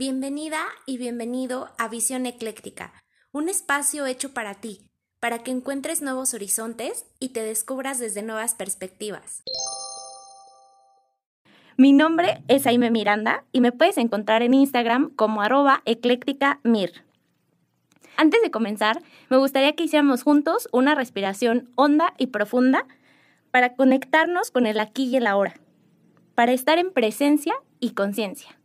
Bienvenida y bienvenido a Visión Ecléctica, un espacio hecho para ti, para que encuentres nuevos horizontes y te descubras desde nuevas perspectivas. Mi nombre es Aime Miranda y me puedes encontrar en Instagram como arroba eclécticamir. Antes de comenzar, me gustaría que hiciéramos juntos una respiración honda y profunda para conectarnos con el aquí y el ahora, para estar en presencia y conciencia.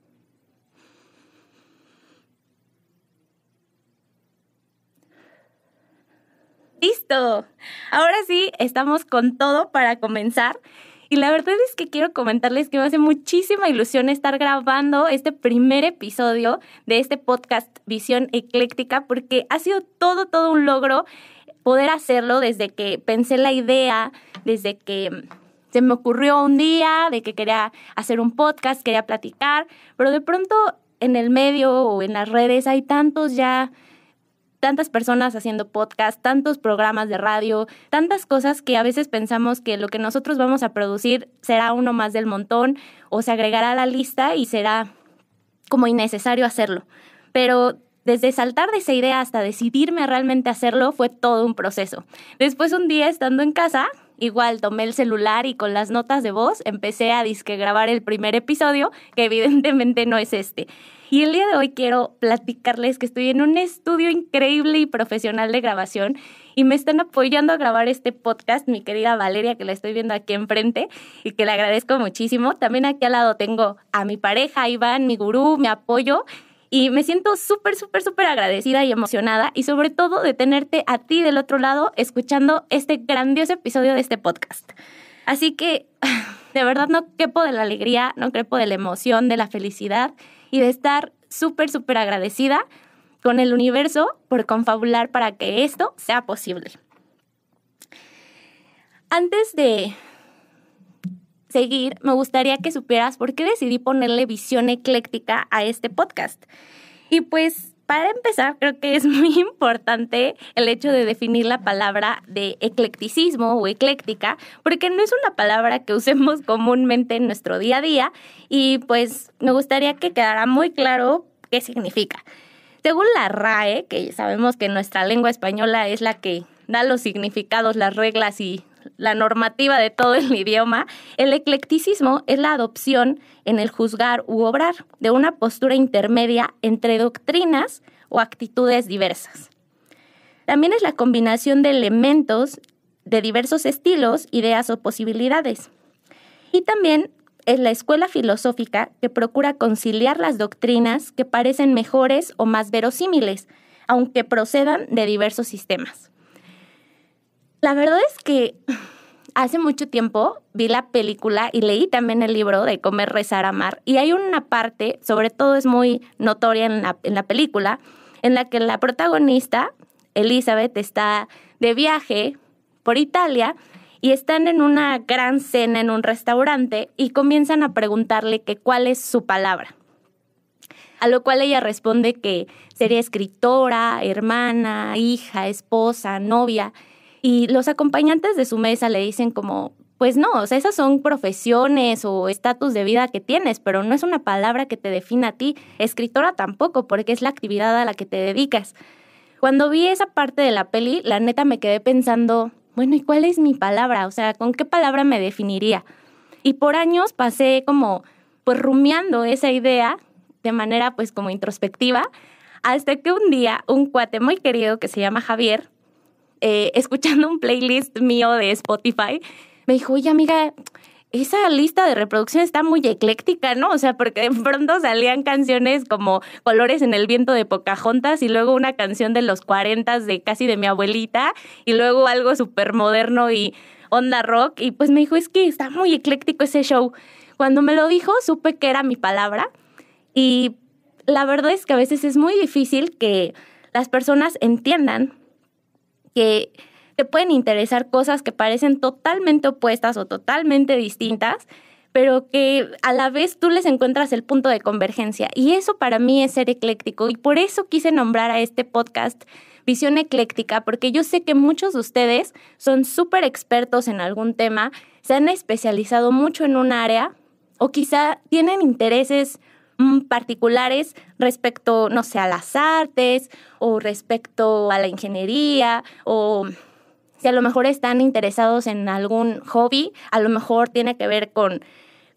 Listo. Ahora sí, estamos con todo para comenzar. Y la verdad es que quiero comentarles que me hace muchísima ilusión estar grabando este primer episodio de este podcast Visión Ecléctica porque ha sido todo, todo un logro poder hacerlo desde que pensé la idea, desde que se me ocurrió un día de que quería hacer un podcast, quería platicar, pero de pronto en el medio o en las redes hay tantos ya tantas personas haciendo podcast, tantos programas de radio, tantas cosas que a veces pensamos que lo que nosotros vamos a producir será uno más del montón o se agregará a la lista y será como innecesario hacerlo. Pero desde saltar de esa idea hasta decidirme realmente hacerlo fue todo un proceso. Después un día estando en casa, igual tomé el celular y con las notas de voz empecé a disque grabar el primer episodio, que evidentemente no es este. Y el día de hoy quiero platicarles que estoy en un estudio increíble y profesional de grabación y me están apoyando a grabar este podcast mi querida Valeria, que la estoy viendo aquí enfrente y que le agradezco muchísimo. También aquí al lado tengo a mi pareja, Iván, mi gurú, mi apoyo. Y me siento súper, súper, súper agradecida y emocionada y sobre todo de tenerte a ti del otro lado escuchando este grandioso episodio de este podcast. Así que de verdad no quepo de la alegría, no quepo de la emoción, de la felicidad y de estar súper, súper agradecida con el universo por confabular para que esto sea posible. Antes de seguir, me gustaría que supieras por qué decidí ponerle visión ecléctica a este podcast. Y pues para empezar, creo que es muy importante el hecho de definir la palabra de eclecticismo o ecléctica, porque no es una palabra que usemos comúnmente en nuestro día a día y pues me gustaría que quedara muy claro qué significa. Según la RAE, que sabemos que nuestra lengua española es la que da los significados, las reglas y la normativa de todo el idioma, el eclecticismo es la adopción en el juzgar u obrar de una postura intermedia entre doctrinas o actitudes diversas. También es la combinación de elementos de diversos estilos, ideas o posibilidades. Y también es la escuela filosófica que procura conciliar las doctrinas que parecen mejores o más verosímiles, aunque procedan de diversos sistemas. La verdad es que hace mucho tiempo vi la película y leí también el libro de Comer, Rezar, Amar. Y hay una parte, sobre todo es muy notoria en la, en la película, en la que la protagonista, Elizabeth, está de viaje por Italia y están en una gran cena en un restaurante y comienzan a preguntarle que cuál es su palabra. A lo cual ella responde que sería escritora, hermana, hija, esposa, novia. Y los acompañantes de su mesa le dicen como, pues no, o sea, esas son profesiones o estatus de vida que tienes, pero no es una palabra que te defina a ti. Escritora tampoco, porque es la actividad a la que te dedicas. Cuando vi esa parte de la peli, la neta me quedé pensando, bueno, ¿y cuál es mi palabra? O sea, ¿con qué palabra me definiría? Y por años pasé como, pues, rumiando esa idea de manera, pues, como introspectiva, hasta que un día un cuate muy querido que se llama Javier eh, escuchando un playlist mío de Spotify, me dijo, oye amiga, esa lista de reproducción está muy ecléctica, ¿no? O sea, porque de pronto salían canciones como Colores en el viento de Pocahontas y luego una canción de los 40 de casi de mi abuelita y luego algo súper moderno y onda rock. Y pues me dijo, es que está muy ecléctico ese show. Cuando me lo dijo, supe que era mi palabra y la verdad es que a veces es muy difícil que las personas entiendan que te pueden interesar cosas que parecen totalmente opuestas o totalmente distintas, pero que a la vez tú les encuentras el punto de convergencia. Y eso para mí es ser ecléctico. Y por eso quise nombrar a este podcast Visión Ecléctica, porque yo sé que muchos de ustedes son súper expertos en algún tema, se han especializado mucho en un área o quizá tienen intereses particulares respecto, no sé, a las artes o respecto a la ingeniería o si a lo mejor están interesados en algún hobby, a lo mejor tiene que ver con,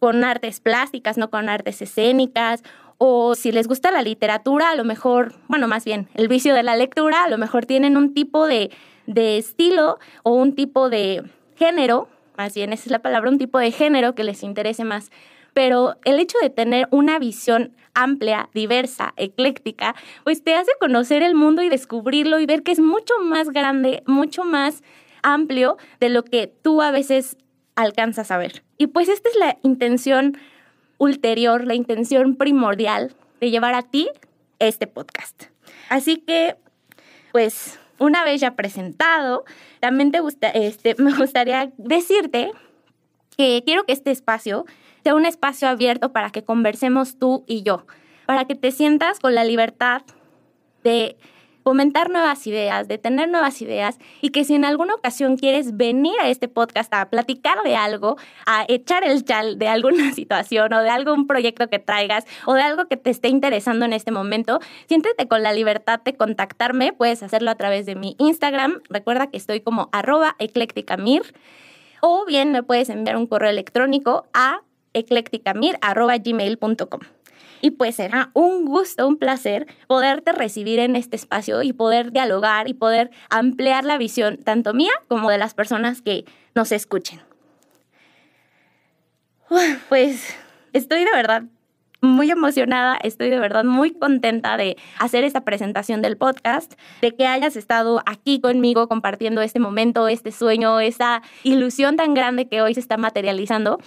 con artes plásticas, no con artes escénicas o si les gusta la literatura, a lo mejor, bueno, más bien el vicio de la lectura, a lo mejor tienen un tipo de, de estilo o un tipo de género, más bien esa es la palabra, un tipo de género que les interese más. Pero el hecho de tener una visión amplia, diversa, ecléctica, pues te hace conocer el mundo y descubrirlo y ver que es mucho más grande, mucho más amplio de lo que tú a veces alcanzas a ver. Y pues esta es la intención ulterior, la intención primordial de llevar a ti este podcast. Así que, pues, una vez ya presentado, también te gusta, este, me gustaría decirte que quiero que este espacio sea un espacio abierto para que conversemos tú y yo, para que te sientas con la libertad de comentar nuevas ideas, de tener nuevas ideas y que si en alguna ocasión quieres venir a este podcast a platicar de algo, a echar el chal de alguna situación o de algún proyecto que traigas o de algo que te esté interesando en este momento, siéntete con la libertad de contactarme. Puedes hacerlo a través de mi Instagram. Recuerda que estoy como arroba eclecticamir o bien me puedes enviar un correo electrónico a eclecticamir.gmail.com. Y pues será un gusto, un placer poderte recibir en este espacio y poder dialogar y poder ampliar la visión tanto mía como de las personas que nos escuchen. Pues estoy de verdad muy emocionada, estoy de verdad muy contenta de hacer esta presentación del podcast, de que hayas estado aquí conmigo compartiendo este momento, este sueño, esta ilusión tan grande que hoy se está materializando.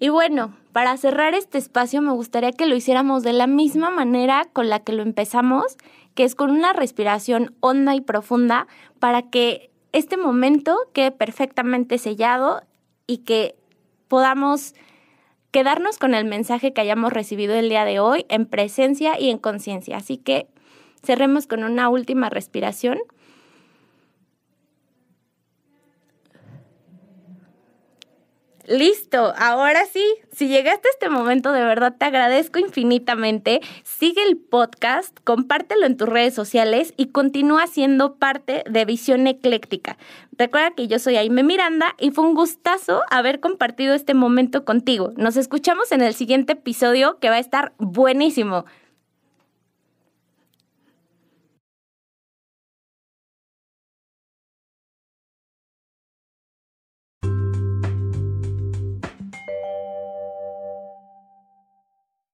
Y bueno, para cerrar este espacio me gustaría que lo hiciéramos de la misma manera con la que lo empezamos, que es con una respiración honda y profunda para que este momento quede perfectamente sellado y que podamos quedarnos con el mensaje que hayamos recibido el día de hoy en presencia y en conciencia. Así que cerremos con una última respiración. Listo, ahora sí, si llegaste a este momento, de verdad te agradezco infinitamente. Sigue el podcast, compártelo en tus redes sociales y continúa siendo parte de Visión Ecléctica. Recuerda que yo soy Aime Miranda y fue un gustazo haber compartido este momento contigo. Nos escuchamos en el siguiente episodio que va a estar buenísimo.